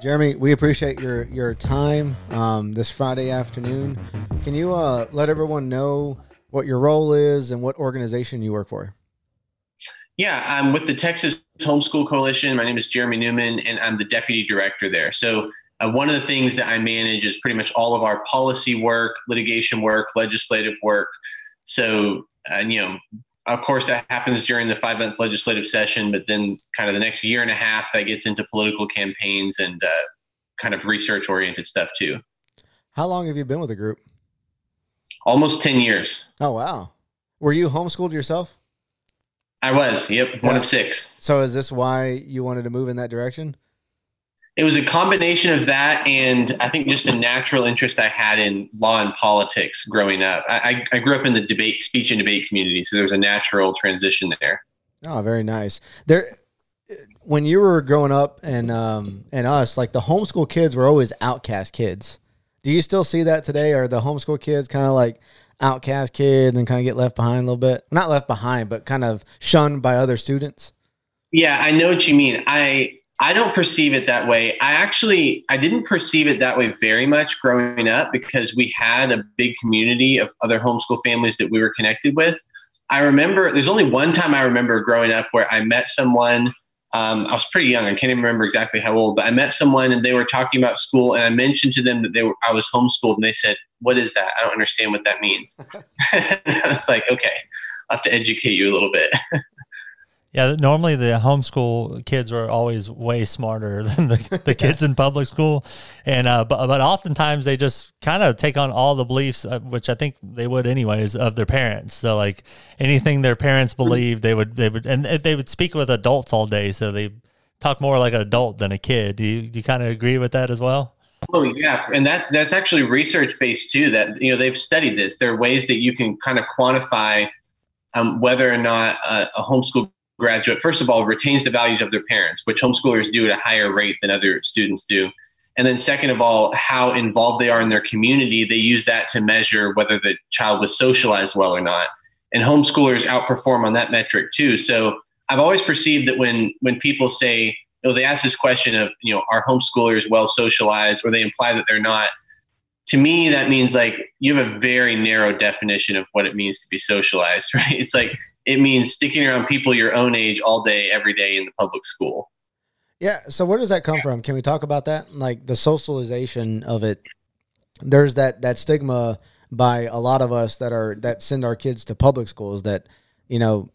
Jeremy, we appreciate your your time um, this Friday afternoon. Can you uh, let everyone know what your role is and what organization you work for? Yeah, I'm with the Texas Homeschool Coalition. My name is Jeremy Newman, and I'm the deputy director there. So, uh, one of the things that I manage is pretty much all of our policy work, litigation work, legislative work. So, uh, you know, of course, that happens during the five month legislative session, but then kind of the next year and a half, that gets into political campaigns and uh, kind of research oriented stuff too. How long have you been with the group? Almost 10 years. Oh, wow. Were you homeschooled yourself? I was, yep, one of six. So, is this why you wanted to move in that direction? It was a combination of that and I think just a natural interest I had in law and politics growing up. I, I grew up in the debate, speech and debate community, so there was a natural transition there. Oh, very nice. There, when you were growing up and um, and us, like the homeschool kids were always outcast kids. Do you still see that today? Are the homeschool kids kind of like outcast kids and kind of get left behind a little bit? Not left behind, but kind of shunned by other students. Yeah, I know what you mean. I I don't perceive it that way. I actually I didn't perceive it that way very much growing up because we had a big community of other homeschool families that we were connected with. I remember there's only one time I remember growing up where I met someone. Um, I was pretty young. I can't even remember exactly how old, but I met someone and they were talking about school, and I mentioned to them that they were I was homeschooled, and they said, "What is that? I don't understand what that means." I was like, "Okay, I'll have to educate you a little bit." Yeah, normally the homeschool kids are always way smarter than the, the kids in public school, and uh, but but oftentimes they just kind of take on all the beliefs, uh, which I think they would anyways, of their parents. So like anything their parents mm-hmm. believe, they would they would and they would speak with adults all day, so they talk more like an adult than a kid. Do you do you kind of agree with that as well? Oh yeah, and that that's actually research based too. That you know they've studied this. There are ways that you can kind of quantify um, whether or not a, a homeschool graduate, first of all, retains the values of their parents, which homeschoolers do at a higher rate than other students do. And then, second of all, how involved they are in their community. They use that to measure whether the child was socialized well or not. And homeschoolers outperform on that metric too. So I've always perceived that when when people say, you know, they ask this question of, you know, are homeschoolers well socialized, or they imply that they're not. To me, that means like you have a very narrow definition of what it means to be socialized, right? It's like it means sticking around people your own age all day, every day in the public school. Yeah. So where does that come from? Can we talk about that? Like the socialization of it. There's that that stigma by a lot of us that are that send our kids to public schools that you know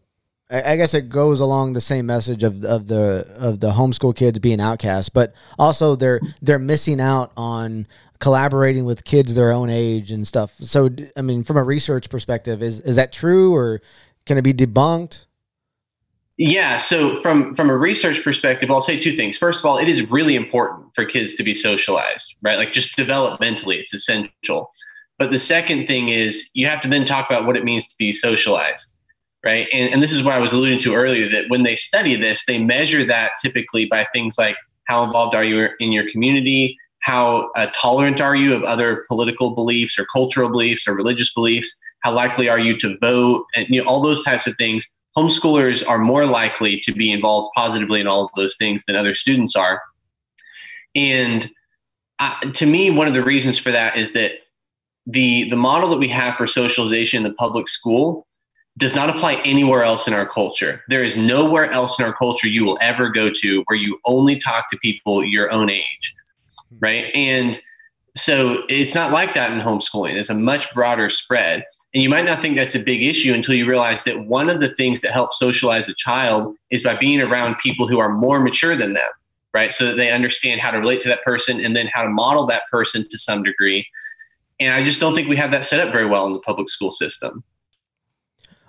I, guess it goes along the same message of of the of the homeschool kids being outcast, but also they're they're missing out on collaborating with kids their own age and stuff. So I mean, from a research perspective, is is that true, or can it be debunked? Yeah, so from from a research perspective, I'll say two things. First of all, it is really important for kids to be socialized, right? Like just developmentally, it's essential. But the second thing is you have to then talk about what it means to be socialized, right? And, and this is what I was alluding to earlier that when they study this, they measure that typically by things like how involved are you in your community, how uh, tolerant are you of other political beliefs or cultural beliefs or religious beliefs, how likely are you to vote, and you know all those types of things. Homeschoolers are more likely to be involved positively in all of those things than other students are. And uh, to me, one of the reasons for that is that the the model that we have for socialization in the public school does not apply anywhere else in our culture. There is nowhere else in our culture you will ever go to where you only talk to people your own age, right? And so it's not like that in homeschooling. It's a much broader spread. And you might not think that's a big issue until you realize that one of the things that helps socialize a child is by being around people who are more mature than them, right? So that they understand how to relate to that person and then how to model that person to some degree. And I just don't think we have that set up very well in the public school system.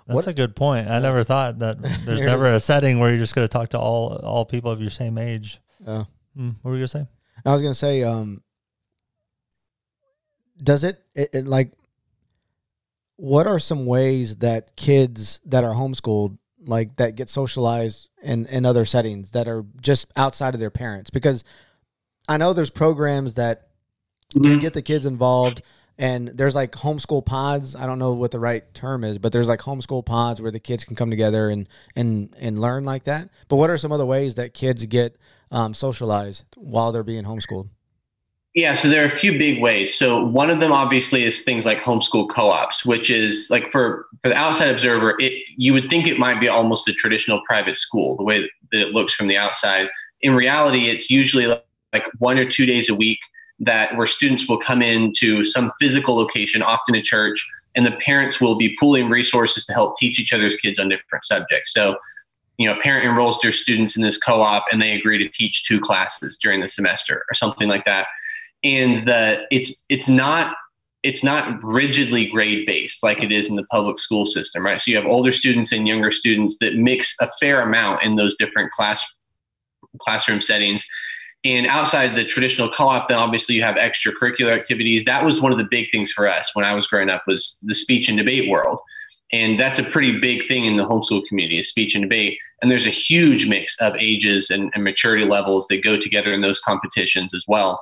That's what? a good point. I never thought that there's never a setting where you're just going to talk to all all people of your same age. Yeah. Mm, what were you going to say? I was going to say, um, does it, it, it like what are some ways that kids that are homeschooled like that get socialized in in other settings that are just outside of their parents because i know there's programs that mm-hmm. can get the kids involved and there's like homeschool pods. I don't know what the right term is, but there's like homeschool pods where the kids can come together and and and learn like that. But what are some other ways that kids get um, socialized while they're being homeschooled? Yeah, so there are a few big ways. So one of them obviously is things like homeschool co-ops, which is like for for the outside observer, it you would think it might be almost a traditional private school, the way that it looks from the outside. In reality, it's usually like one or two days a week that where students will come into some physical location, often a church, and the parents will be pooling resources to help teach each other's kids on different subjects. So, you know, a parent enrolls their students in this co-op and they agree to teach two classes during the semester or something like that and the it's it's not it's not rigidly grade based like it is in the public school system, right? So you have older students and younger students that mix a fair amount in those different class classroom settings. And outside the traditional co-op, then obviously you have extracurricular activities. That was one of the big things for us when I was growing up was the speech and debate world. And that's a pretty big thing in the homeschool community is speech and debate. And there's a huge mix of ages and, and maturity levels that go together in those competitions as well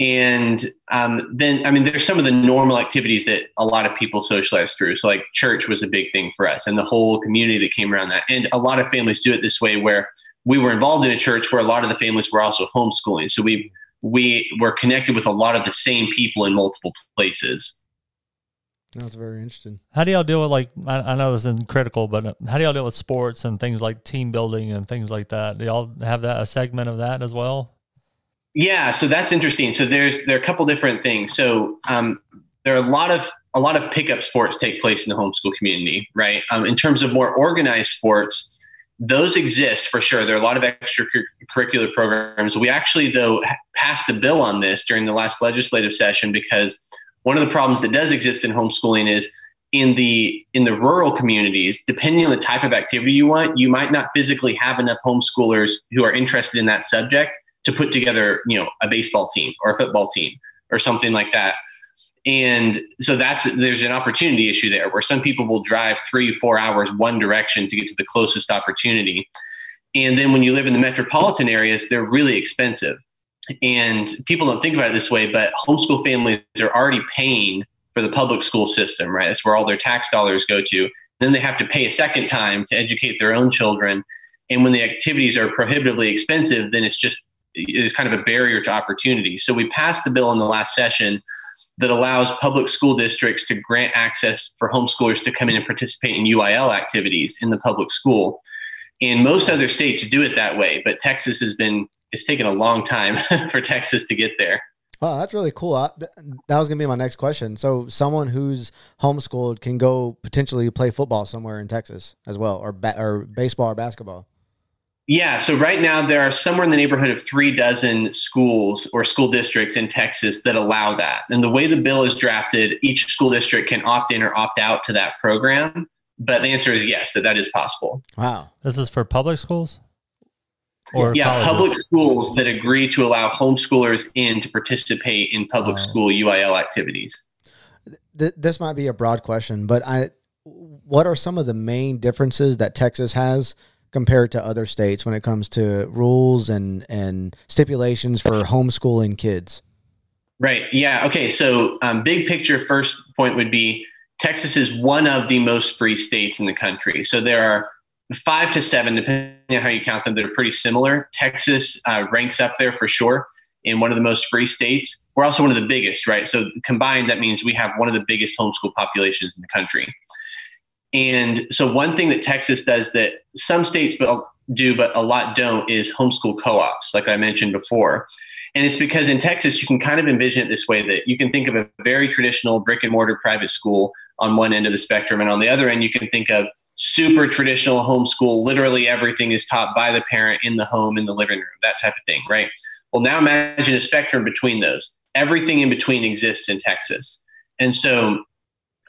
and um, then i mean there's some of the normal activities that a lot of people socialize through so like church was a big thing for us and the whole community that came around that and a lot of families do it this way where we were involved in a church where a lot of the families were also homeschooling so we we were connected with a lot of the same people in multiple places that's very interesting. How do y'all deal with like I, I, know this isn't critical, but uh, how do y'all deal with sports and things like team building and things like that? Do y'all have that a segment of that as well? Yeah, so that's interesting. So there's there are a couple different things. So um, there are a lot of a lot of pickup sports take place in the homeschool community, right? Um, in terms of more organized sports, those exist for sure. There are a lot of extracurricular programs. We actually, though, passed a bill on this during the last legislative session because one of the problems that does exist in homeschooling is in the in the rural communities depending on the type of activity you want you might not physically have enough homeschoolers who are interested in that subject to put together, you know, a baseball team or a football team or something like that. And so that's there's an opportunity issue there where some people will drive three, four hours one direction to get to the closest opportunity. And then when you live in the metropolitan areas, they're really expensive. And people don't think about it this way, but homeschool families are already paying for the public school system, right? That's where all their tax dollars go to. Then they have to pay a second time to educate their own children. And when the activities are prohibitively expensive, then it's just is kind of a barrier to opportunity. So we passed the bill in the last session that allows public school districts to grant access for homeschoolers to come in and participate in UIL activities in the public school. And most other states do it that way, but Texas has been it's taken a long time for Texas to get there. Oh, that's really cool. I, th- that was going to be my next question. So, someone who's homeschooled can go potentially play football somewhere in Texas as well, or ba- or baseball or basketball. Yeah, so right now there are somewhere in the neighborhood of three dozen schools or school districts in Texas that allow that. And the way the bill is drafted, each school district can opt in or opt out to that program. But the answer is yes, that that is possible. Wow. This is for public schools? Or yeah, colleges? public schools that agree to allow homeschoolers in to participate in public oh. school UIL activities. Th- this might be a broad question, but I what are some of the main differences that Texas has compared to other states when it comes to rules and and stipulations for homeschooling kids? Right. Yeah. Okay. So, um, big picture, first point would be Texas is one of the most free states in the country. So there are five to seven, depending on how you count them, that are pretty similar. Texas uh, ranks up there for sure in one of the most free states. We're also one of the biggest, right? So combined, that means we have one of the biggest homeschool populations in the country. And so, one thing that Texas does that some states do, but a lot don't, is homeschool co ops, like I mentioned before. And it's because in Texas, you can kind of envision it this way that you can think of a very traditional brick and mortar private school on one end of the spectrum. And on the other end, you can think of super traditional homeschool. Literally everything is taught by the parent in the home, in the living room, that type of thing, right? Well, now imagine a spectrum between those. Everything in between exists in Texas. And so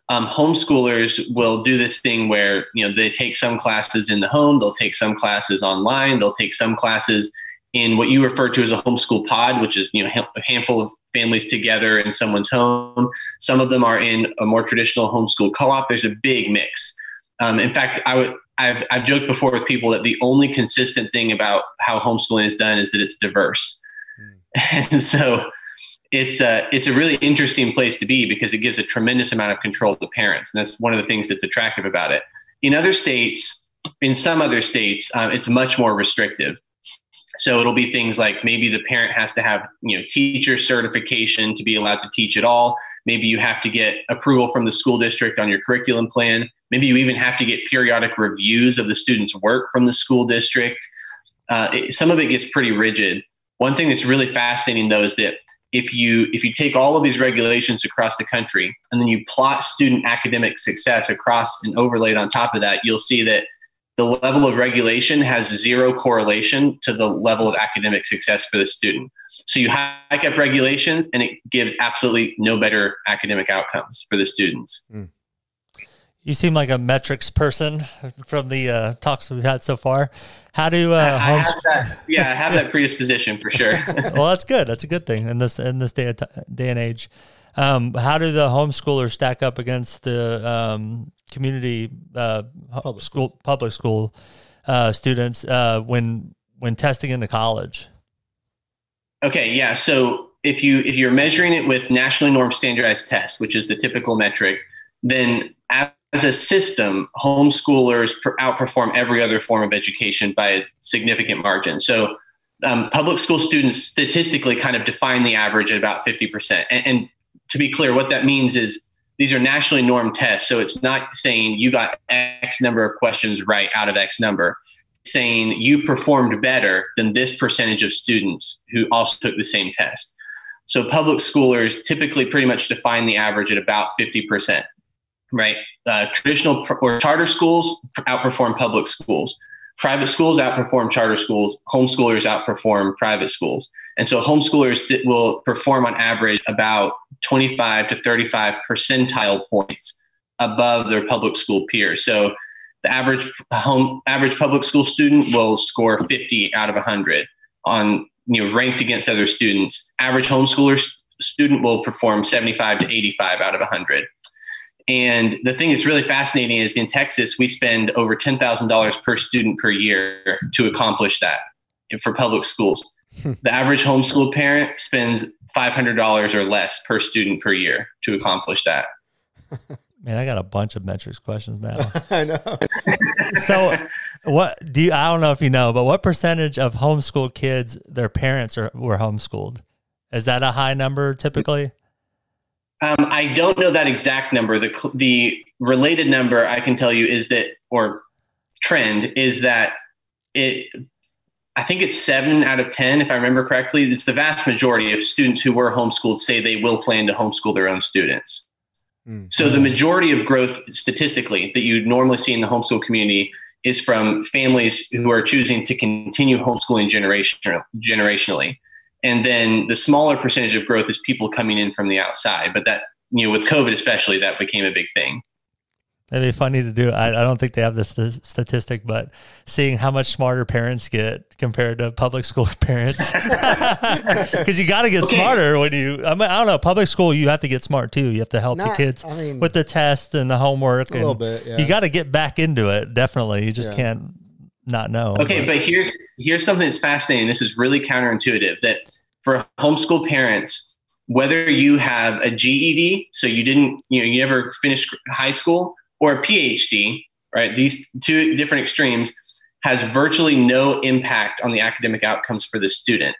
um, homeschoolers will do this thing where you know they take some classes in the home, they'll take some classes online, they'll take some classes in what you refer to as a homeschool pod, which is you know a handful of families together in someone's home. Some of them are in a more traditional homeschool co-op. There's a big mix. Um, in fact, I would I've I've joked before with people that the only consistent thing about how homeschooling is done is that it's diverse, mm. and so it's a it's a really interesting place to be because it gives a tremendous amount of control to parents, and that's one of the things that's attractive about it. In other states, in some other states, um, it's much more restrictive. So it'll be things like maybe the parent has to have you know teacher certification to be allowed to teach at all. Maybe you have to get approval from the school district on your curriculum plan. Maybe you even have to get periodic reviews of the student's work from the school district. Uh, it, some of it gets pretty rigid. One thing that's really fascinating though is that if you if you take all of these regulations across the country and then you plot student academic success across and overlaid on top of that, you'll see that the level of regulation has zero correlation to the level of academic success for the student. So you hike up regulations and it gives absolutely no better academic outcomes for the students. Mm. You seem like a metrics person from the uh, talks we've had so far. How do uh, I, I have that, yeah, I have that predisposition for sure. well, that's good. That's a good thing in this in this day of t- day and age. Um, how do the homeschoolers stack up against the um, community uh, public school public school uh, students uh, when when testing into college? Okay, yeah. So if you if you're measuring it with nationally norm standardized tests, which is the typical metric, then as a system, homeschoolers outperform every other form of education by a significant margin. So, um, public school students statistically kind of define the average at about 50%. And, and, to be clear, what that means is these are nationally normed tests. So, it's not saying you got X number of questions right out of X number. It's saying you performed better than this percentage of students who also took the same test. So, public schoolers typically pretty much define the average at about 50% right? Uh, traditional pr- or charter schools outperform public schools. Private schools outperform charter schools. Homeschoolers outperform private schools. And so homeschoolers th- will perform on average about 25 to 35 percentile points above their public school peers. So the average home average public school student will score 50 out of 100 on you know ranked against other students. Average homeschooler student will perform 75 to 85 out of 100. And the thing that's really fascinating is in Texas, we spend over $10,000 per student per year to accomplish that for public schools. Hmm. the average homeschool parent spends $500 or less per student per year to accomplish that. Man, I got a bunch of metrics questions now. I know. so, what do you? I don't know if you know, but what percentage of homeschool kids their parents are were homeschooled? Is that a high number typically? Um, I don't know that exact number. The the related number I can tell you is that, or trend is that it. I think it's seven out of ten, if I remember correctly. It's the vast majority of students who were homeschooled say they will plan to homeschool their own students. Mm-hmm. So the majority of growth statistically that you normally see in the homeschool community is from families who are choosing to continue homeschooling generation, generationally. And then the smaller percentage of growth is people coming in from the outside. But that, you know, with COVID especially, that became a big thing. It'd be funny to do. I, I don't think they have this, this, statistic, but seeing how much smarter parents get compared to public school parents, because you got to get okay. smarter when you. I, mean, I don't know. Public school, you have to get smart too. You have to help Not, the kids I mean, with the test and the homework. A little bit. Yeah. You got to get back into it. Definitely. You just yeah. can't not know. Okay, but. but here's here's something that's fascinating. This is really counterintuitive. That for homeschool parents, whether you have a GED, so you didn't, you know, you never finished high school, or a PhD, right? These two different extremes has virtually no impact on the academic outcomes for the student.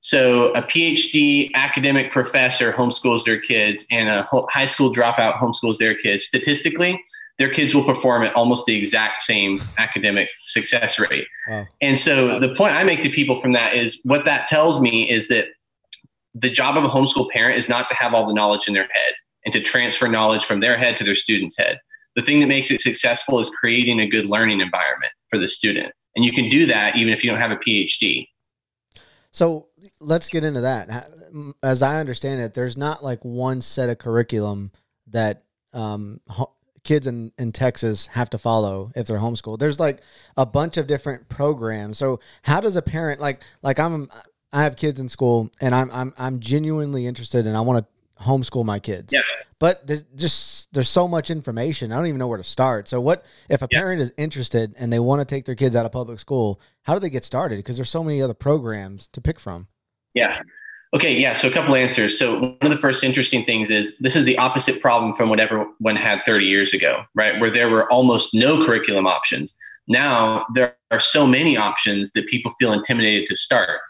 So a PhD academic professor homeschools their kids, and a high school dropout homeschools their kids. Statistically, their kids will perform at almost the exact same academic success rate. Wow. And so the point I make to people from that is what that tells me is that the job of a homeschool parent is not to have all the knowledge in their head and to transfer knowledge from their head to their student's head. The thing that makes it successful is creating a good learning environment for the student. And you can do that even if you don't have a PhD. So let's get into that. As I understand it, there's not like one set of curriculum that um, kids in, in Texas have to follow if they're homeschooled. There's like a bunch of different programs. So how does a parent like like I'm I have kids in school and I'm I'm I'm genuinely interested and I want to homeschool my kids. Yeah. But there's just there's so much information. I don't even know where to start. So what if a yeah. parent is interested and they want to take their kids out of public school, how do they get started? Because there's so many other programs to pick from. Yeah. Okay, yeah. So a couple answers. So one of the first interesting things is this is the opposite problem from what everyone had 30 years ago, right? Where there were almost no curriculum options. Now there are so many options that people feel intimidated to start.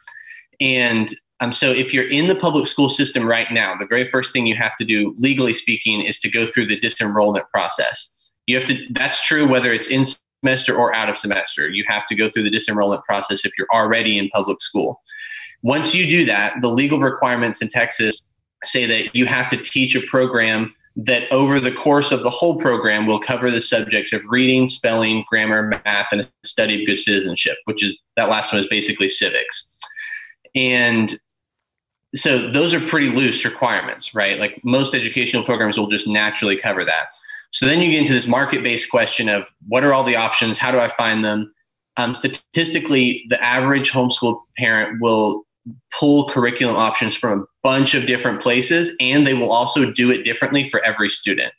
And um, so if you're in the public school system right now, the very first thing you have to do, legally speaking, is to go through the disenrollment process. You have to. That's true whether it's in semester or out of semester. You have to go through the disenrollment process if you're already in public school. Once you do that, the legal requirements in Texas say that you have to teach a program that over the course of the whole program will cover the subjects of reading, spelling, grammar, math, and a study of good citizenship, which is that last one is basically civics. And so those are pretty loose requirements, right? Like most educational programs will just naturally cover that. So then you get into this market based question of what are all the options? How do I find them? Um, statistically, the average homeschool parent will pull curriculum options from a bunch of different places, and they will also do it differently for every student.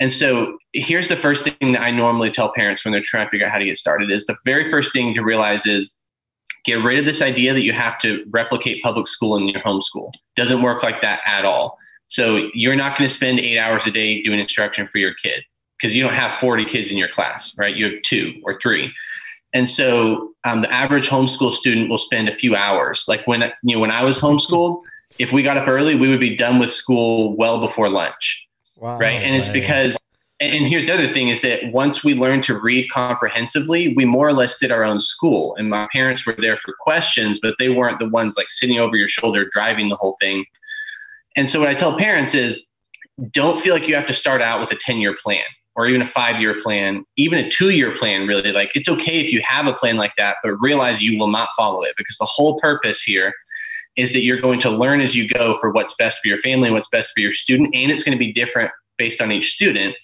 And so here's the first thing that I normally tell parents when they're trying to figure out how to get started is the very first thing to realize is get rid of this idea that you have to replicate public school in your homeschool. Doesn't work like that at all. So you're not going to spend eight hours a day doing instruction for your kid because you don't have 40 kids in your class, right? You have two or three. And so um, the average homeschool student will spend a few hours. Like when you know when I was homeschooled, if we got up early, we would be done with school well before lunch. Wow, right. And it's because and here's the other thing is that once we learned to read comprehensively, we more or less did our own school. And my parents were there for questions, but they weren't the ones like sitting over your shoulder driving the whole thing. And so what I tell parents is don't feel like you have to start out with a 10 year plan or even a five year plan, even a two year plan, really. Like it's okay if you have a plan like that, but realize you will not follow it because the whole purpose here is that you're going to learn as you go for what's best for your family, what's best for your student, and it's going to be different based on each student.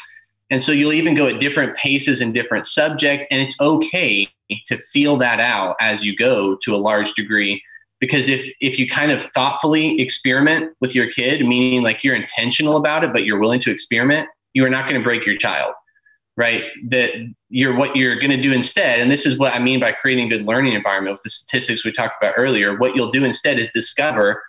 And so you'll even go at different paces in different subjects, and it's okay to feel that out as you go to a large degree because if if you kind of thoughtfully experiment with your kid meaning like you're intentional about it but you're willing to experiment you are not going to break your child right that you're what you're going to do instead and this is what i mean by creating good learning environment with the statistics we talked about earlier what you'll do instead is discover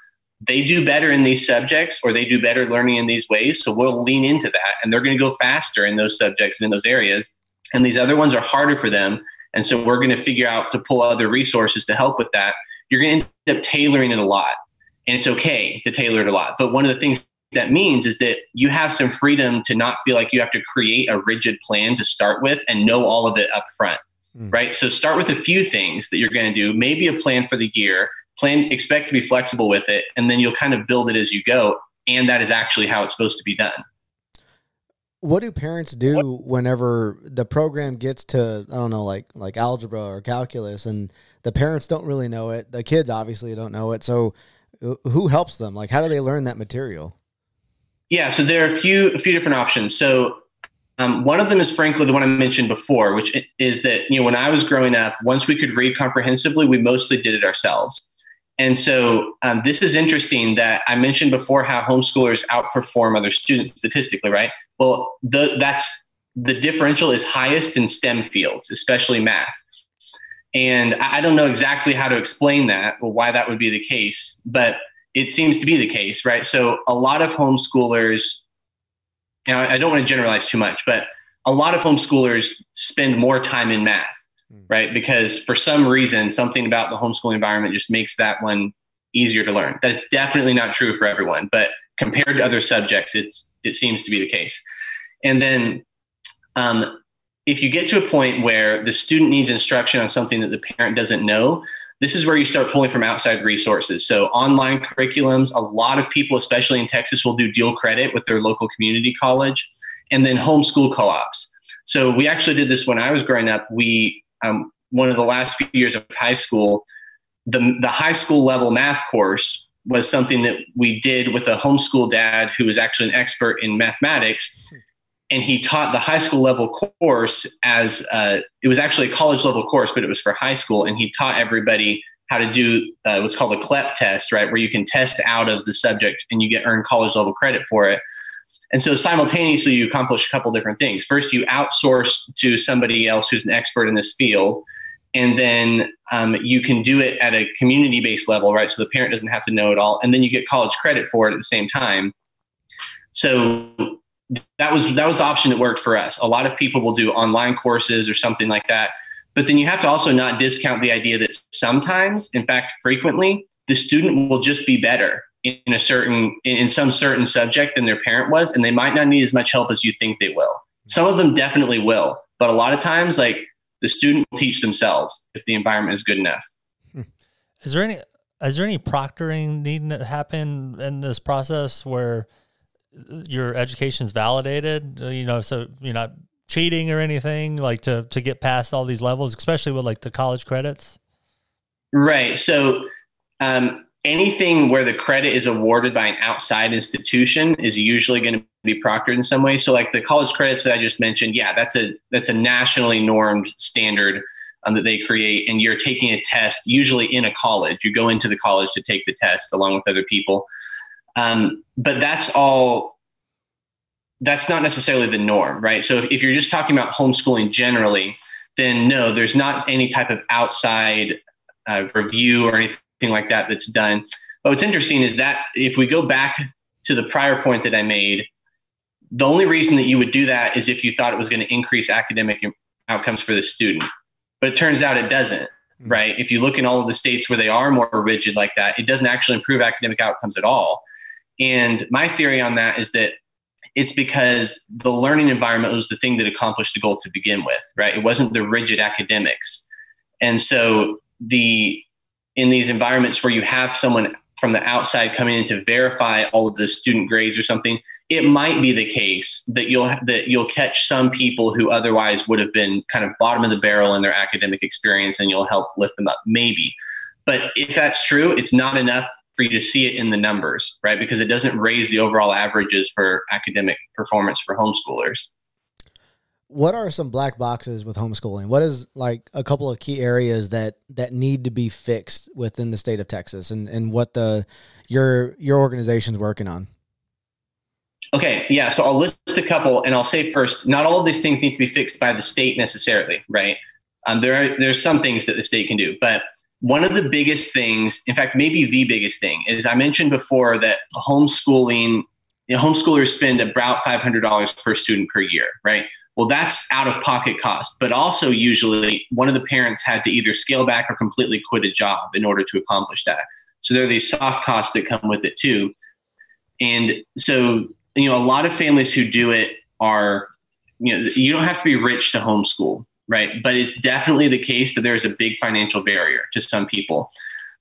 they do better in these subjects or they do better learning in these ways so we'll lean into that and they're going to go faster in those subjects and in those areas and these other ones are harder for them and so we're going to figure out to pull other resources to help with that you're going to end up tailoring it a lot. And it's okay to tailor it a lot. But one of the things that means is that you have some freedom to not feel like you have to create a rigid plan to start with and know all of it up front. Mm. Right. So start with a few things that you're going to do, maybe a plan for the year, plan, expect to be flexible with it, and then you'll kind of build it as you go. And that is actually how it's supposed to be done. What do parents do whenever the program gets to I don't know like like algebra or calculus and the parents don't really know it. The kids obviously don't know it. So who helps them? Like, how do they learn that material? Yeah, so there are a few a few different options. So um, one of them is frankly the one I mentioned before, which is that you know when I was growing up, once we could read comprehensively, we mostly did it ourselves. And so um, this is interesting that I mentioned before how homeschoolers outperform other students statistically, right? Well, the, that's the differential is highest in STEM fields, especially math. And I don't know exactly how to explain that or why that would be the case, but it seems to be the case, right? So a lot of homeschoolers, you know, I don't want to generalize too much, but a lot of homeschoolers spend more time in math, hmm. right? Because for some reason, something about the homeschooling environment just makes that one easier to learn. That is definitely not true for everyone, but compared to other subjects, it's it seems to be the case. And then um, if you get to a point where the student needs instruction on something that the parent doesn't know, this is where you start pulling from outside resources. So, online curriculums, a lot of people, especially in Texas, will do dual credit with their local community college, and then homeschool co ops. So, we actually did this when I was growing up. We, um, one of the last few years of high school, the, the high school level math course was something that we did with a homeschool dad who was actually an expert in mathematics and he taught the high school level course as uh, it was actually a college level course, but it was for high school, and he taught everybody how to do uh, what's called a CLEP test, right, where you can test out of the subject and you get earned college level credit for it. And so simultaneously, you accomplish a couple different things. First, you outsource to somebody else who's an expert in this field. and then um, you can do it at a community-based level, right? So the parent doesn't have to know it all, and then you get college credit for it at the same time. So that was that was the option that worked for us. A lot of people will do online courses or something like that, but then you have to also not discount the idea that sometimes, in fact, frequently, the student will just be better in a certain in some certain subject than their parent was, and they might not need as much help as you think they will. Some of them definitely will, but a lot of times, like the student will teach themselves if the environment is good enough. Hmm. Is there any is there any proctoring needing to happen in this process where your education is validated? You know, so you're not cheating or anything like to to get past all these levels, especially with like the college credits. Right. So um, anything where the credit is awarded by an outside institution is usually going to be proctored in some way. So like the college credits that I just mentioned, yeah, that's a that's a nationally normed standard um, that they create, and you're taking a test usually in a college. You go into the college to take the test along with other people, um, but that's all. That's not necessarily the norm, right? So if, if you're just talking about homeschooling generally, then no, there's not any type of outside uh, review or anything like that that's done. But what's interesting is that if we go back to the prior point that I made, the only reason that you would do that is if you thought it was going to increase academic outcomes for the student. But it turns out it doesn't, mm-hmm. right? If you look in all of the states where they are more rigid like that, it doesn't actually improve academic outcomes at all. And my theory on that is that it's because the learning environment was the thing that accomplished the goal to begin with, right? It wasn't the rigid academics. And so the in these environments where you have someone from the outside coming in to verify all of the student grades or something, it might be the case that you'll that you'll catch some people who otherwise would have been kind of bottom of the barrel in their academic experience, and you'll help lift them up, maybe. But if that's true, it's not enough for you to see it in the numbers, right? Because it doesn't raise the overall averages for academic performance for homeschoolers what are some black boxes with homeschooling? What is like a couple of key areas that that need to be fixed within the state of Texas, and and what the your your organization's working on? Okay, yeah. So I'll list a couple, and I'll say first, not all of these things need to be fixed by the state necessarily, right? Um, there are there's some things that the state can do, but one of the biggest things, in fact, maybe the biggest thing, is I mentioned before that homeschooling, you know, homeschoolers spend about five hundred dollars per student per year, right? Well, that's out of pocket cost, but also usually one of the parents had to either scale back or completely quit a job in order to accomplish that. So there are these soft costs that come with it too. And so, you know, a lot of families who do it are, you know, you don't have to be rich to homeschool, right? But it's definitely the case that there's a big financial barrier to some people.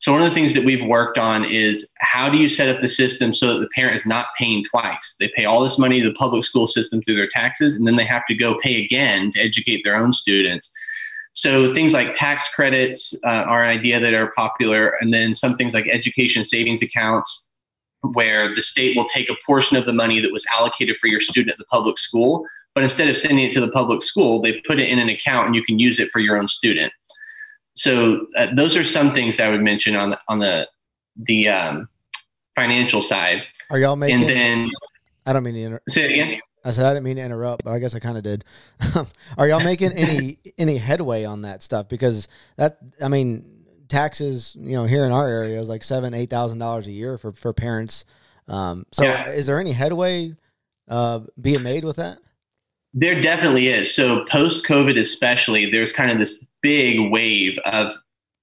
So one of the things that we've worked on is how do you set up the system so that the parent is not paying twice? They pay all this money to the public school system through their taxes, and then they have to go pay again to educate their own students. So things like tax credits uh, are an idea that are popular, and then some things like education savings accounts, where the state will take a portion of the money that was allocated for your student at the public school, but instead of sending it to the public school, they put it in an account and you can use it for your own student so uh, those are some things I would mention on the, on the the um, financial side. Are y'all making? And then I don't mean to interrupt. Say it again. I said I didn't mean to interrupt, but I guess I kind of did. Are y'all making any any headway on that stuff? Because that I mean, taxes, you know, here in our area is like seven, eight thousand dollars a year for for parents. Um, so, yeah. is there any headway uh, being made with that? There definitely is. So post COVID, especially, there's kind of this big wave of,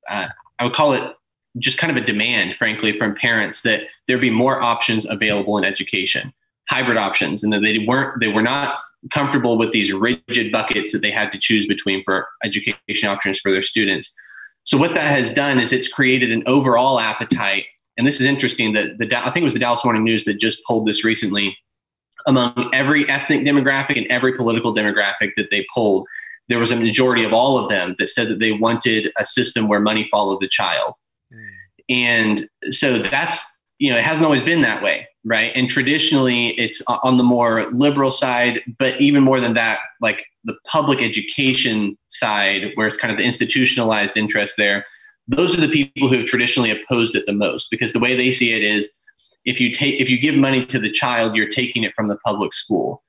uh, I would call it just kind of a demand, frankly, from parents that there be more options available in education, hybrid options, and that they weren't, they were not comfortable with these rigid buckets that they had to choose between for education options for their students. So what that has done is it's created an overall appetite. And this is interesting that the I think it was the Dallas Morning News that just pulled this recently among every ethnic demographic and every political demographic that they polled, there was a majority of all of them that said that they wanted a system where money followed the child. Mm. And so that's, you know, it hasn't always been that way, right? And traditionally, it's on the more liberal side, but even more than that, like the public education side, where it's kind of the institutionalized interest there, those are the people who have traditionally opposed it the most because the way they see it is if you take if you give money to the child, you're taking it from the public school.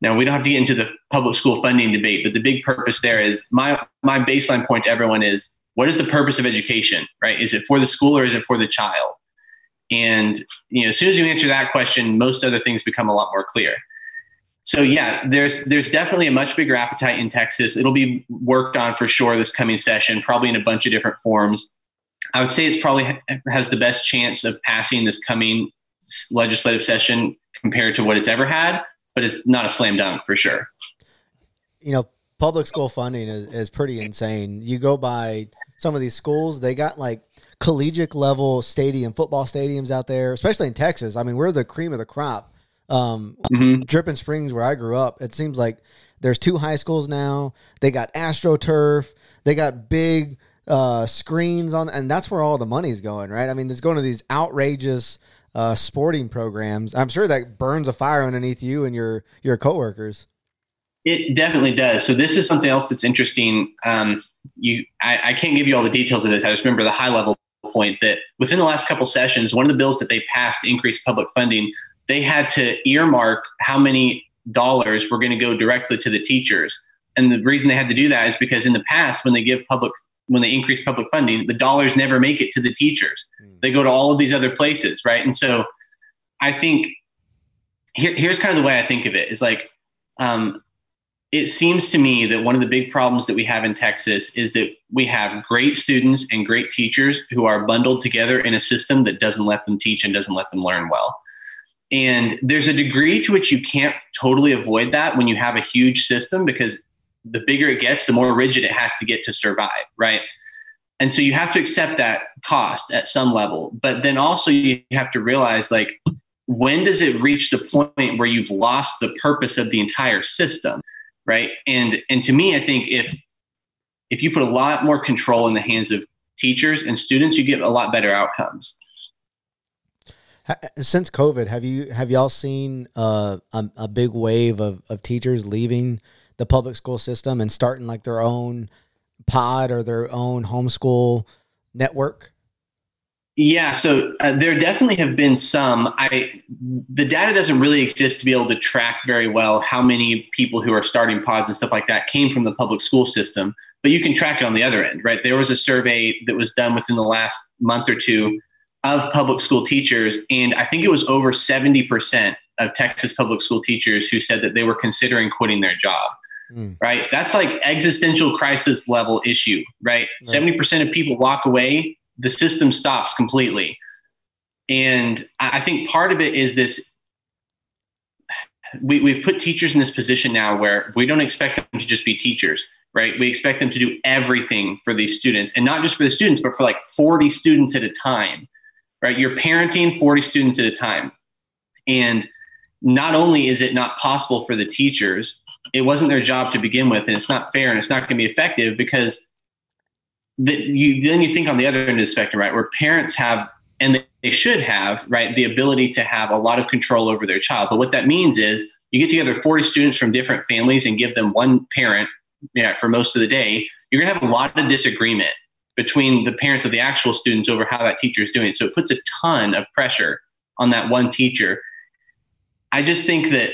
Now we don't have to get into the public school funding debate, but the big purpose there is my my baseline point to everyone is what is the purpose of education, right? Is it for the school or is it for the child? And you know, as soon as you answer that question, most other things become a lot more clear. So yeah, there's there's definitely a much bigger appetite in Texas. It'll be worked on for sure this coming session, probably in a bunch of different forms. I would say it's probably has the best chance of passing this coming legislative session compared to what it's ever had but it's not a slam dunk for sure. You know, public school funding is, is pretty insane. You go by some of these schools, they got like collegiate level stadium, football stadiums out there, especially in Texas. I mean, we're the cream of the crop. Um, mm-hmm. Dripping Springs, where I grew up, it seems like there's two high schools now. They got AstroTurf. They got big uh, screens on, and that's where all the money's going, right? I mean, it's going to these outrageous uh, sporting programs. I'm sure that burns a fire underneath you and your your coworkers. It definitely does. So this is something else that's interesting. Um, you, I, I can't give you all the details of this. I just remember the high level point that within the last couple sessions, one of the bills that they passed to increase public funding, they had to earmark how many dollars were going to go directly to the teachers. And the reason they had to do that is because in the past, when they give public when they increase public funding, the dollars never make it to the teachers. Mm. They go to all of these other places, right? And so I think here, here's kind of the way I think of it is like, um, it seems to me that one of the big problems that we have in Texas is that we have great students and great teachers who are bundled together in a system that doesn't let them teach and doesn't let them learn well. And there's a degree to which you can't totally avoid that when you have a huge system because the bigger it gets, the more rigid it has to get to survive, right? And so you have to accept that cost at some level. But then also you have to realize like, when does it reach the point where you've lost the purpose of the entire system? Right. And and to me, I think if if you put a lot more control in the hands of teachers and students, you get a lot better outcomes. Since COVID, have you have y'all seen uh, a, a big wave of, of teachers leaving the public school system and starting like their own pod or their own homeschool network? Yeah, so uh, there definitely have been some. I the data doesn't really exist to be able to track very well how many people who are starting pods and stuff like that came from the public school system, but you can track it on the other end, right? There was a survey that was done within the last month or two of public school teachers, and I think it was over 70% of Texas public school teachers who said that they were considering quitting their job mm. right? That's like existential crisis level issue, right? Seventy percent of people walk away, the system stops completely, and I think part of it is this. We, we've put teachers in this position now where we don't expect them to just be teachers, right? We expect them to do everything for these students, and not just for the students, but for like forty students at a time, right? You're parenting forty students at a time, and not only is it not possible for the teachers it wasn't their job to begin with, and it's not fair, and it's not going to be effective because the, you then you think on the other end of the spectrum, right, where parents have and they should have right the ability to have a lot of control over their child. But what that means is you get together 40 students from different families and give them one parent you know, for most of the day. You're going to have a lot of disagreement between the parents of the actual students over how that teacher is doing. So it puts a ton of pressure on that one teacher. I just think that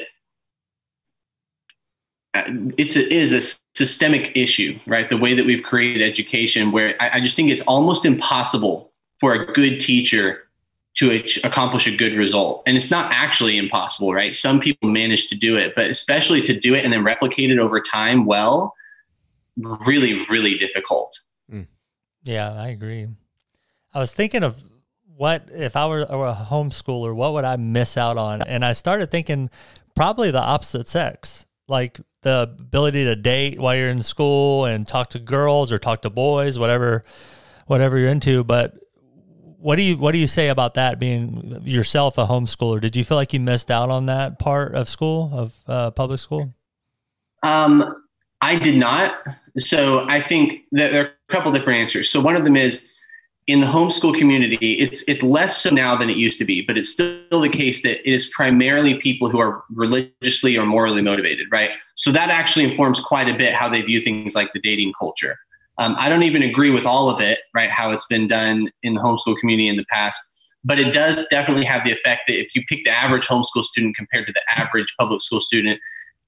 it's a, is a systemic issue, right? The way that we've created education, where I, I just think it's almost impossible for a good teacher to ach- accomplish a good result. And it's not actually impossible, right? Some people manage to do it, but especially to do it and then replicate it over time well, really, really difficult. Mm. Yeah, I agree. I was thinking of what if I were, were a homeschooler, what would I miss out on? And I started thinking probably the opposite sex. Like the ability to date while you're in school and talk to girls or talk to boys, whatever, whatever you're into. But what do you what do you say about that being yourself a homeschooler? Did you feel like you missed out on that part of school of uh, public school? Um, I did not. So I think that there are a couple different answers. So one of them is in the homeschool community, it's it's less so now than it used to be, but it's still the case that it is primarily people who are religiously or morally motivated, right? So that actually informs quite a bit how they view things like the dating culture. Um, I don't even agree with all of it, right? How it's been done in the homeschool community in the past, but it does definitely have the effect that if you pick the average homeschool student compared to the average public school student,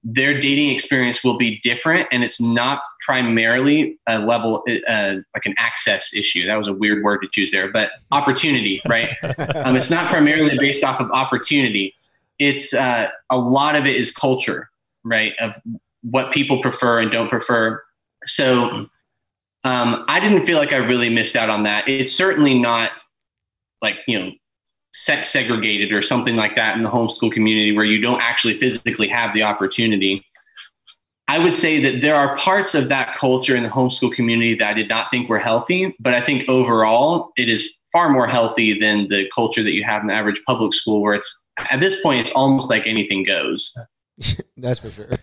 their dating experience will be different and it's not primarily a level uh, like an access issue. That was a weird word to choose there but opportunity right? Um, it's not primarily based off of opportunity. It's uh, a lot of it is culture right of what people prefer and don't prefer. So um, i didn't feel like i really missed out on that. It's certainly not like you know sex segregated or something like that in the homeschool community where you don't actually physically have the opportunity. I would say that there are parts of that culture in the homeschool community that I did not think were healthy, but I think overall it is far more healthy than the culture that you have in the average public school where it's at this point it's almost like anything goes. That's for sure.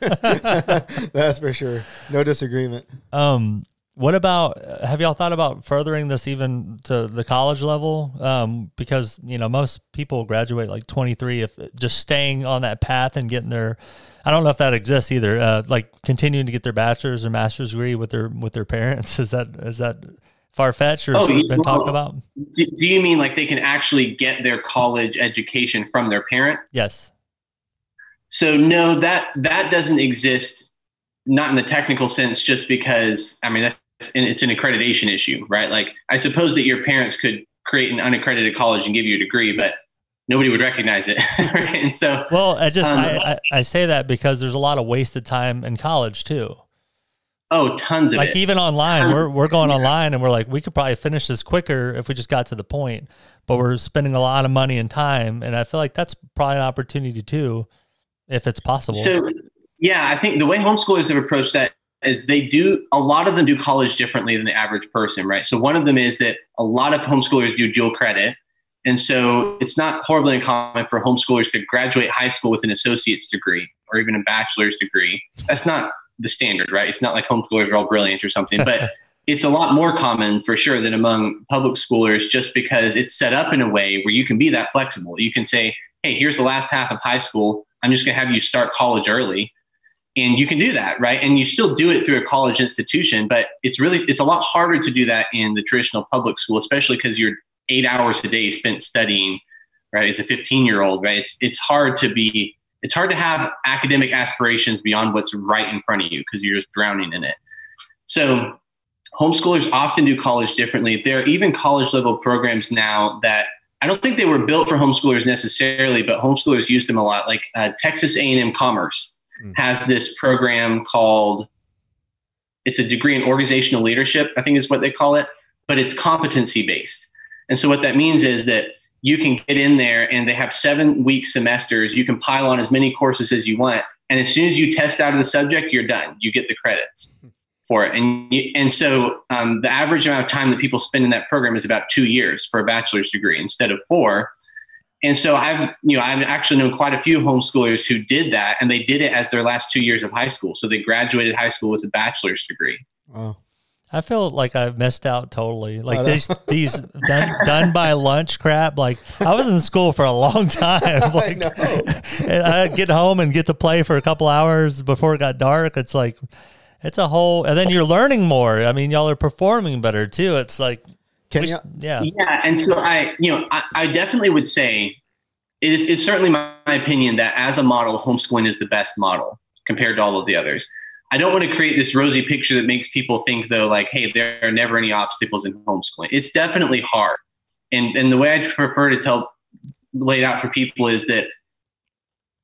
That's for sure. No disagreement. Um what about have y'all thought about furthering this even to the college level? Um, because you know most people graduate like 23. If just staying on that path and getting their, I don't know if that exists either. Uh, like continuing to get their bachelor's or master's degree with their with their parents is that is that far fetched or oh, been well, talked about? Do, do you mean like they can actually get their college education from their parent? Yes. So no, that that doesn't exist not in the technical sense just because i mean that's it's an accreditation issue, right? Like I suppose that your parents could create an unaccredited college and give you a degree, but nobody would recognize it, right? And so, well, I just um, I, I, say that because there's a lot of wasted time in college too. Oh, tons of like it. even online, tons we're we're going online and we're like we could probably finish this quicker if we just got to the point, but we're spending a lot of money and time, and I feel like that's probably an opportunity too, if it's possible. So, yeah, I think the way homeschoolers have approached that is they do a lot of them do college differently than the average person, right? So one of them is that a lot of homeschoolers do dual credit. And so it's not horribly uncommon for homeschoolers to graduate high school with an associate's degree or even a bachelor's degree. That's not the standard, right? It's not like homeschoolers are all brilliant or something, but it's a lot more common for sure than among public schoolers just because it's set up in a way where you can be that flexible. You can say, hey, here's the last half of high school. I'm just going to have you start college early and you can do that right and you still do it through a college institution but it's really it's a lot harder to do that in the traditional public school especially because you're eight hours a day spent studying right as a 15 year old right it's, it's hard to be it's hard to have academic aspirations beyond what's right in front of you because you're just drowning in it so homeschoolers often do college differently there are even college level programs now that i don't think they were built for homeschoolers necessarily but homeschoolers use them a lot like uh, texas a&m commerce mm. has this program called it's a degree in organizational leadership, I think is what they call it, but it's competency based. And so what that means is that you can get in there and they have seven week semesters. You can pile on as many courses as you want. And as soon as you test out of the subject, you're done. You get the credits for it. And, you, and so um, the average amount of time that people spend in that program is about two years for a bachelor's degree instead of four. And so I've, you know, I've actually known quite a few homeschoolers who did that, and they did it as their last two years of high school. So they graduated high school with a bachelor's degree. Wow. I feel like I've missed out totally. Like oh, these these done done by lunch crap. Like I was in school for a long time. Like I and I get home and get to play for a couple hours before it got dark. It's like it's a whole and then you're learning more. I mean, y'all are performing better too. It's like can Which, you? Yeah. Yeah. And so I, you know, I, I definitely would say it is it's certainly my, my opinion that as a model, homeschooling is the best model compared to all of the others. I don't want to create this rosy picture that makes people think though, like, hey, there are never any obstacles in homeschooling. It's definitely hard. And and the way I prefer to tell lay it out for people is that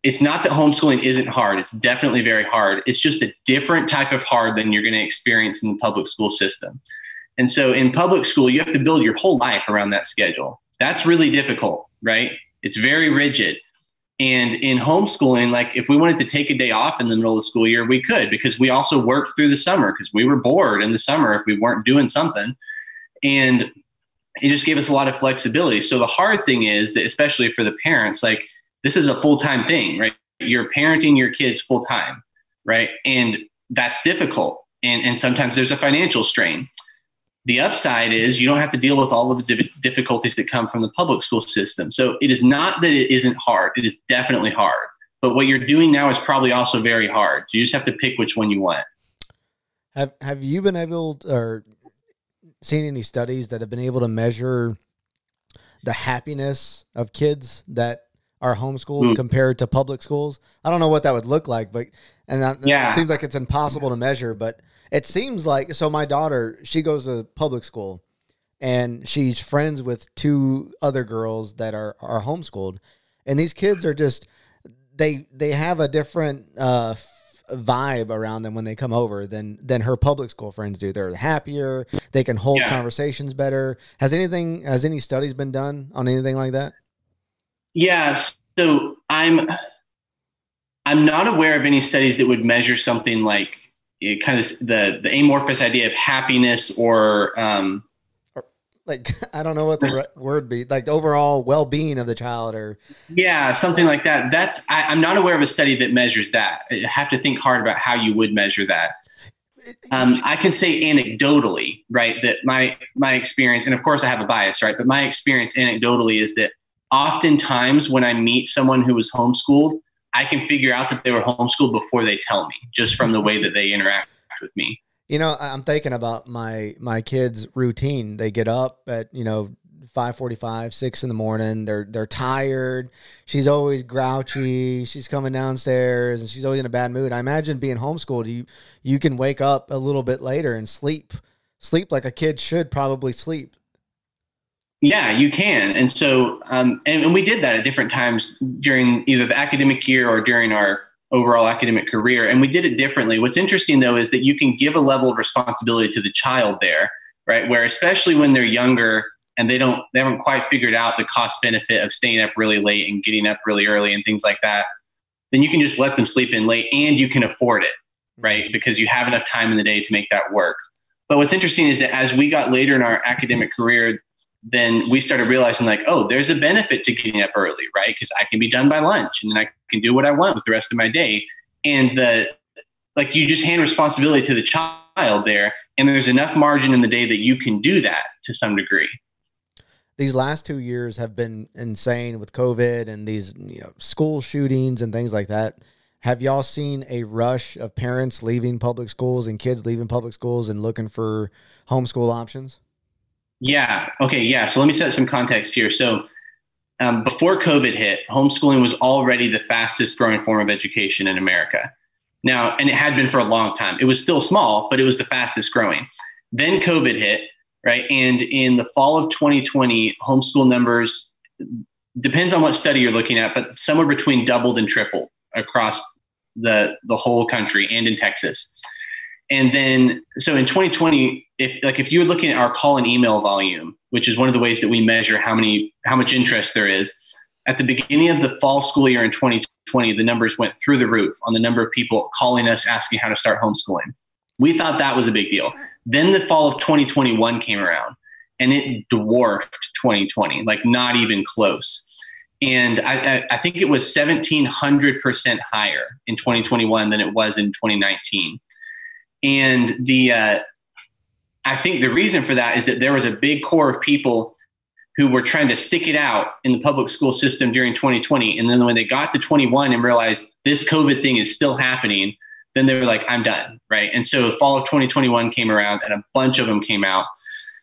it's not that homeschooling isn't hard. It's definitely very hard. It's just a different type of hard than you're going to experience in the public school system. And so in public school, you have to build your whole life around that schedule. That's really difficult, right? It's very rigid. And in homeschooling, like if we wanted to take a day off in the middle of the school year, we could because we also worked through the summer because we were bored in the summer if we weren't doing something. And it just gave us a lot of flexibility. So the hard thing is that, especially for the parents, like this is a full time thing, right? You're parenting your kids full time, right? And that's difficult. And, and sometimes there's a financial strain. The upside is you don't have to deal with all of the difficulties that come from the public school system. So it is not that it isn't hard, it is definitely hard. But what you're doing now is probably also very hard. So you just have to pick which one you want. Have have you been able to, or seen any studies that have been able to measure the happiness of kids that are homeschooled Mm. compared to public schools. I don't know what that would look like, but and that, Yeah. it seems like it's impossible to measure. But it seems like so. My daughter, she goes to public school, and she's friends with two other girls that are are homeschooled, and these kids are just they they have a different uh, f- vibe around them when they come over than than her public school friends do. They're happier. They can hold Yeah. conversations better. Has anything has any studies been done on anything like that? Yeah, so I'm I'm not aware of any studies that would measure something like kind of the the amorphous idea of happiness or um, Like I don't know what the word be like the overall well being of the child or yeah something like that. That's I, I'm not aware of a study that measures that. I have to think hard about how you would measure that. Um, I can say anecdotally, right, that my my experience, and of course I have a bias, right, but my experience anecdotally is that oftentimes when I meet someone who was homeschooled, I can figure out that they were homeschooled before they tell me, just from the way that they interact with me. You know, I'm thinking about my my kids' routine. They get up at you know five forty five, six in the morning. They're they're tired. She's always grouchy. She's coming downstairs and she's always in a bad mood. I imagine being homeschooled, you you can wake up a little bit later and sleep sleep like a kid should probably sleep. Yeah, you can. And so, um, and, and we did that at different times during either the academic year or during our overall academic career. And we did it differently. What's interesting though is that you can give a level of responsibility to the child there, right? Where especially when they're younger and they don't, they haven't quite figured out the cost benefit of staying up really late and getting up really early and things like that, then you can just let them sleep in late and you can afford it, right? Because you have enough time in the day to make that work. But what's interesting is that as we got later in our academic career, then we started realizing like, oh, there's a benefit to getting up early, right? Because I can be done by lunch and then I can do what I want with the rest of my day. And the like you just hand responsibility to the child there, and there's enough margin in the day that you can do that to some degree. These last two years have been insane with COVID and these you know school shootings and things like that. Have y'all seen a rush of parents leaving public schools and kids leaving public schools and looking for homeschool options? Yeah. Okay. Yeah. So let me set some context here. So um, before COVID hit, homeschooling was already the fastest growing form of education in America. Now, and it had been for a long time. It was still small, but it was the fastest growing. Then COVID hit, right? And in the fall of 2020, homeschool numbers depends on what study you're looking at, but somewhere between doubled and tripled across the the whole country and in Texas. And then, so in 2020, if like if you're looking at our call and email volume, which is one of the ways that we measure how many how much interest there is, at the beginning of the fall school year in 2020, the numbers went through the roof on the number of people calling us asking how to start homeschooling. We thought that was a big deal. Then the fall of 2021 came around, and it dwarfed 2020, like not even close. And I, I, I think it was 1,700% higher in 2021 than it was in 2019. And the uh, I think the reason for that is that there was a big core of people who were trying to stick it out in the public school system during 2020. And then when they got to 21 and realized this COVID thing is still happening, then they were like, I'm done. Right. And so fall of 2021 came around and a bunch of them came out.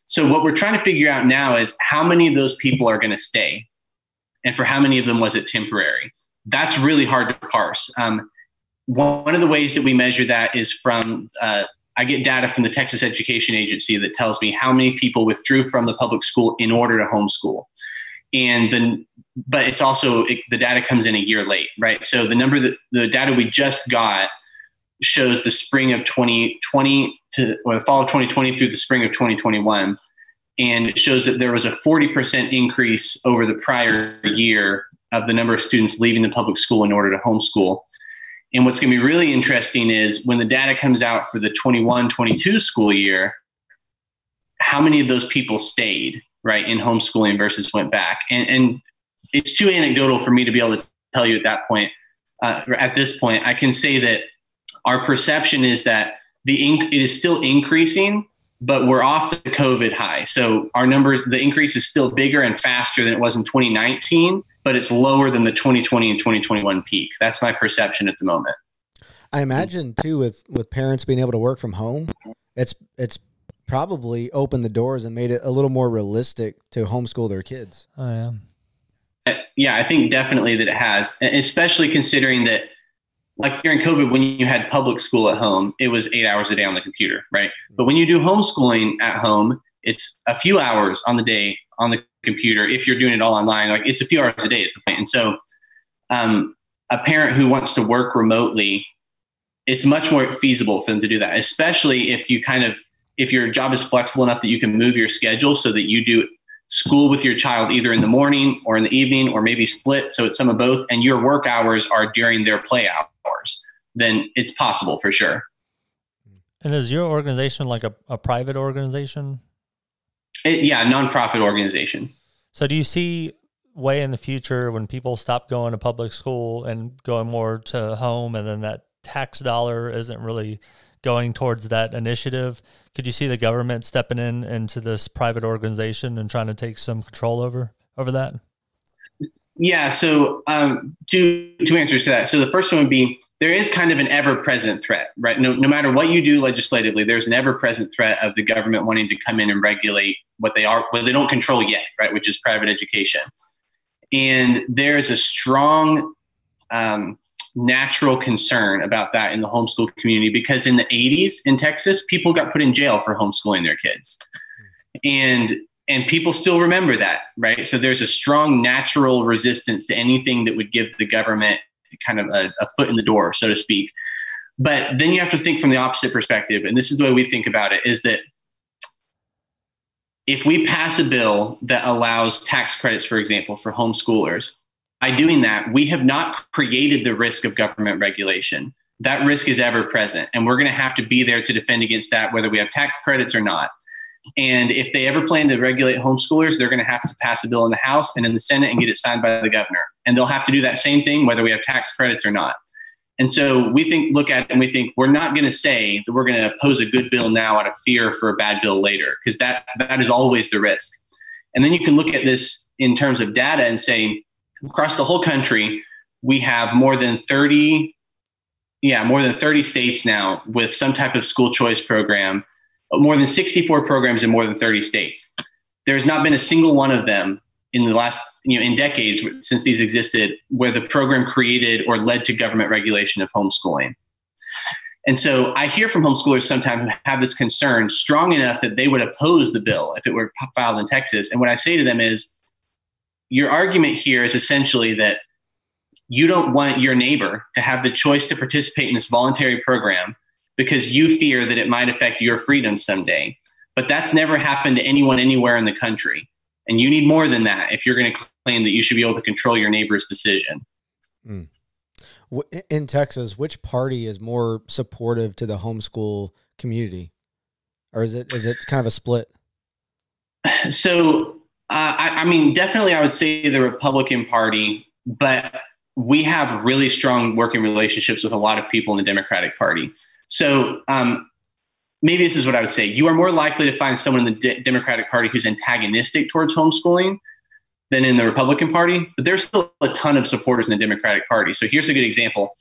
So what we're trying to figure out now is how many of those people are going to stay and for how many of them was it temporary? That's really hard to parse. Um, one of the ways that we measure that is from uh, I get data from the Texas Education Agency that tells me how many people withdrew from the public school in order to homeschool. And then, but it's also it, the data comes in a year late, right? So the number that the data we just got shows the spring of 2020 to or the fall of 2020 through the spring of 2021, and it shows that there was a 40% increase over the prior year of the number of students leaving the public school in order to homeschool. And what's going to be really interesting is when the data comes out for the 21 22 school year, how many of those people stayed, right, in homeschooling versus went back? And, and it's too anecdotal for me to be able to tell you at that point. Uh, at this point, I can say that our perception is that the inc- it is still increasing, but we're off the COVID high. So our numbers, the increase is still bigger and faster than it was in 2019 but it's lower than the 2020 and 2021 peak. That's my perception at the moment. I imagine too with with parents being able to work from home, it's it's probably opened the doors and made it a little more realistic to homeschool their kids. Oh yeah. Uh, yeah, I think definitely that it has, especially considering that like during COVID, when you had public school at home, it was eight hours a day on the computer, right? But when you do homeschooling at home, it's a few hours on the day on the computer. If you're doing it all online, like it's a few hours a day is the point. And so, um, a parent who wants to work remotely, it's much more feasible for them to do that, especially if you kind of if your job is flexible enough that you can move your schedule so that you do school with your child either in the morning or in the evening or maybe split. So it's some of both. And your work hours are during their play hours then it's possible for sure. And is your organization like a, a private organization? It, yeah nonprofit organization. So do you see way in the future when people stop going to public school and going more to home and then that tax dollar isn't really going towards that initiative. Could you see the government stepping in into this private organization and trying to take some control over over that? Yeah. So um, two two answers to that. So the first one would be there is kind of an ever present threat, right? No, no matter what you do legislatively, there's an ever present threat of the government wanting to come in and regulate what they are, what they don't control yet, right? Which is private education. And there's a strong um, natural concern about that in the homeschool community because in the 80s in Texas, people got put in jail for homeschooling their kids. And and people still remember that, right? So there's a strong natural resistance to anything that would give the government kind of a, a foot in the door, so to speak. But then you have to think from the opposite perspective, and this is the way we think about it: is that if we pass a bill that allows tax credits, for example, for homeschoolers, by doing that, we have not created the risk of government regulation. That risk is ever present, and we're going to have to be there to defend against that, whether we have tax credits or not. And if they ever plan to regulate homeschoolers, they're going to have to pass a bill in the House and in the Senate and get it signed by the governor. And they'll have to do that same thing, whether we have tax credits or not. And so we think, look at it and we think we're not going to say that we're going to oppose a good bill now out of fear for a bad bill later, because that that is always the risk. And then you can look at this in terms of data and say, across the whole country, we have more than 30, yeah, more than 30 states now with some type of school choice program, more than 64 programs in more than 30 states. There's not been a single one of them in the last, you know, in decades since these existed where the program created or led to government regulation of homeschooling. And so I hear from homeschoolers sometimes who have this concern strong enough that they would oppose the bill if it were filed in Texas. And what I say to them is, your argument here is essentially that you don't want your neighbor to have the choice to participate in this voluntary program because you fear that it might affect your freedom someday. But that's never happened to anyone anywhere in the country. And you need more than that if you're going to claim that you should be able to control your neighbor's decision. Mm. In Texas, which party is more supportive to the homeschool community? Or is it is it kind of a split? So uh, I, I mean, definitely, I would say the Republican Party, but we have really strong working relationships with a lot of people in the Democratic Party. So um, maybe this is what I would say. You are more likely to find someone in the Democratic Party who's antagonistic towards homeschooling than in the Republican Party, but there's still a ton of supporters in the Democratic Party. So here's a good example.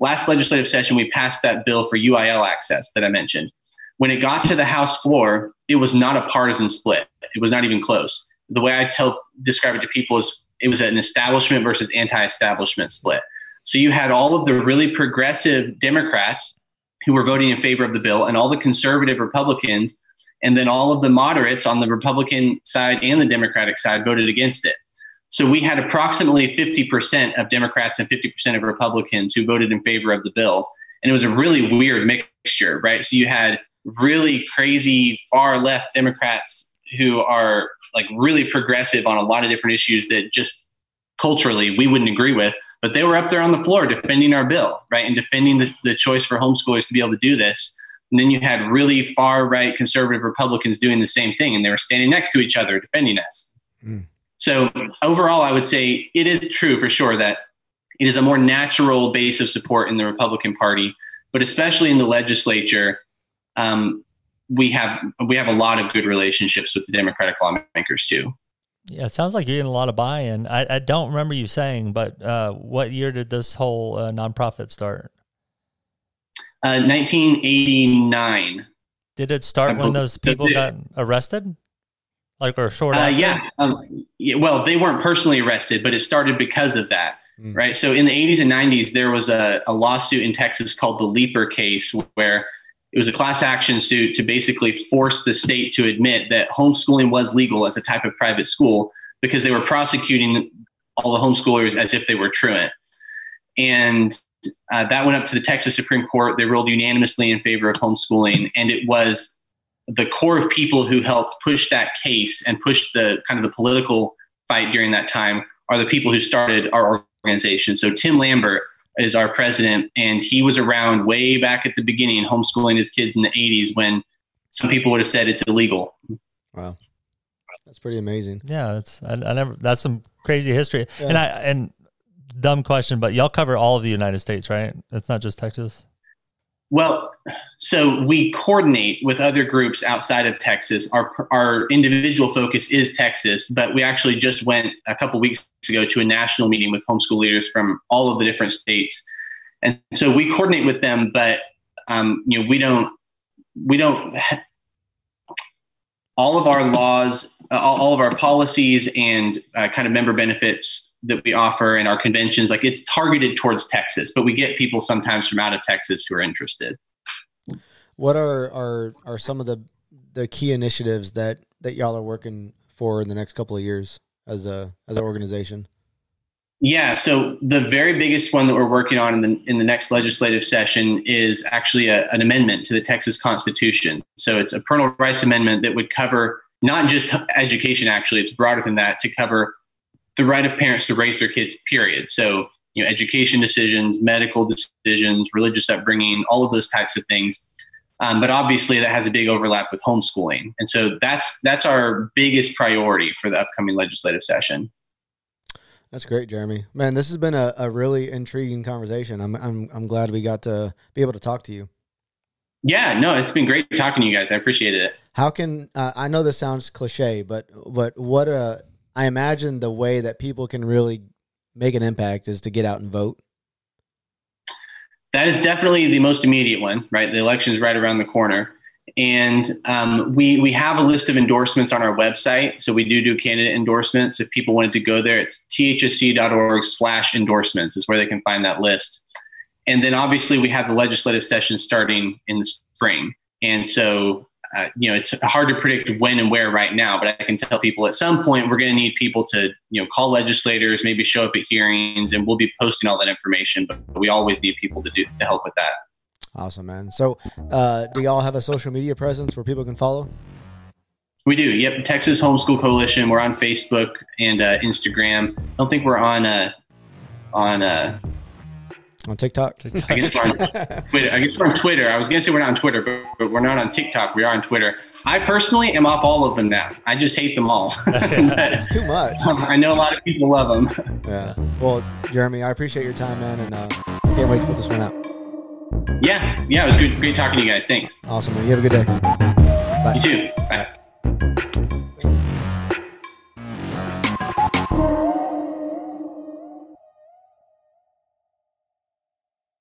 Last legislative session, we passed that bill for UIL access that I mentioned. When it got to the House floor, it was not a partisan split. It was not even close the way I tell describe it to people is it was an establishment versus anti-establishment split. So you had all of the really progressive Democrats who were voting in favor of the bill, and all the conservative Republicans, and then all of the moderates on the Republican side and the Democratic side voted against it. So we had approximately 50% of Democrats and 50% of Republicans who voted in favor of the bill. And it was a really weird mixture, right? So you had really crazy far left Democrats who are like really progressive on a lot of different issues that just culturally we wouldn't agree with. But they were up there on the floor defending our bill, right, and defending the, the choice for homeschoolers to be able to do this. And then you had really far right conservative Republicans doing the same thing, and they were standing next to each other defending us. Mm. So overall, I would say it is true for sure that it is a more natural base of support in the Republican Party, but especially in the legislature, um, we have we have a lot of good relationships with the Democratic lawmakers too. Yeah, it sounds like you're getting a lot of buy-in. I, I don't remember you saying, but uh, what year did this whole uh, nonprofit start? Uh, 1989. Did it start when those people got arrested? like or short? Uh, yeah. Um, yeah. Well, they weren't personally arrested, but it started because of that. Mm. Right. So in the 80s and 90s, there was a, a lawsuit in Texas called the Leeper case, where it was a class action suit to basically force the state to admit that homeschooling was legal as a type of private school because they were prosecuting all the homeschoolers as if they were truant. And uh, that went up to the Texas Supreme Court. They ruled unanimously in favor of homeschooling, and it was the core of people who helped push that case and push the kind of the political fight during that time are the people who started our organization. So Tim Lambert is our president, and he was around way back at the beginning, homeschooling his kids in the '80s when some people would have said it's illegal. Wow, that's pretty amazing. Yeah, that's I, I never. That's some crazy history. Yeah. And I and dumb question, but y'all cover all of the United States, right? It's not just Texas. Well, so we coordinate with other groups outside of Texas. Our our individual focus is Texas, but we actually just went a couple weeks ago to a national meeting with homeschool leaders from all of the different states, and so we coordinate with them. But um, you know, we don't we don't all of our laws, uh, all, all, of our policies, and uh, kind of member benefits that we offer in our conventions, like it's targeted towards Texas, but we get people sometimes from out of Texas who are interested. What are are are some of the the key initiatives that that y'all are working for in the next couple of years as a as an organization? Yeah, so the very biggest one that we're working on in the in the next legislative session is actually a, an amendment to the Texas Constitution. So it's a parental rights amendment that would cover not just education. Actually, it's broader than that to cover the right of parents to raise their kids. Period. So you know, education decisions, medical decisions, religious upbringing, all of those types of things. Um, but obviously, that has a big overlap with homeschooling, and so that's that's our biggest priority for the upcoming legislative session. That's great, Jeremy. Man, this has been a, a really intriguing conversation. I'm, I'm I'm glad we got to be able to talk to you. Yeah, no, it's been great talking to you guys. I appreciate it. How can uh, I know this sounds cliche, but but what a I imagine the way that people can really make an impact is to get out and vote. That is definitely the most immediate one, right? The election is right around the corner. And um, we we have a list of endorsements on our website. So we do do candidate endorsements. If people wanted to go there, it's thsc.org slash endorsements is where they can find that list. And then obviously we have the legislative session starting in the spring. And so, uh, you know, it's hard to predict when and where right now, but I can tell people at some point we're going to need people to, you know, call legislators, maybe show up at hearings, and we'll be posting all that information. But we always need people to do to help with that. Awesome, man. So, uh, do y'all have a social media presence where people can follow? We do. Yep, Texas Homeschool Coalition. We're on Facebook and uh, Instagram. I don't think we're on uh, on uh, on TikTok. I guess we're on Twitter. I guess we're on Twitter. I was gonna say we're not on Twitter, but, but we're not on TikTok. We are on Twitter. I personally am off all of them now. I just hate them all. it's too much. I know a lot of people love them. Yeah. Well, Jeremy, I appreciate your time, man, and uh, can't wait to put this one out. Yeah, yeah, it was good, great talking to you guys. Thanks. Awesome. Man. You have a good day. Bye. You too. Bye.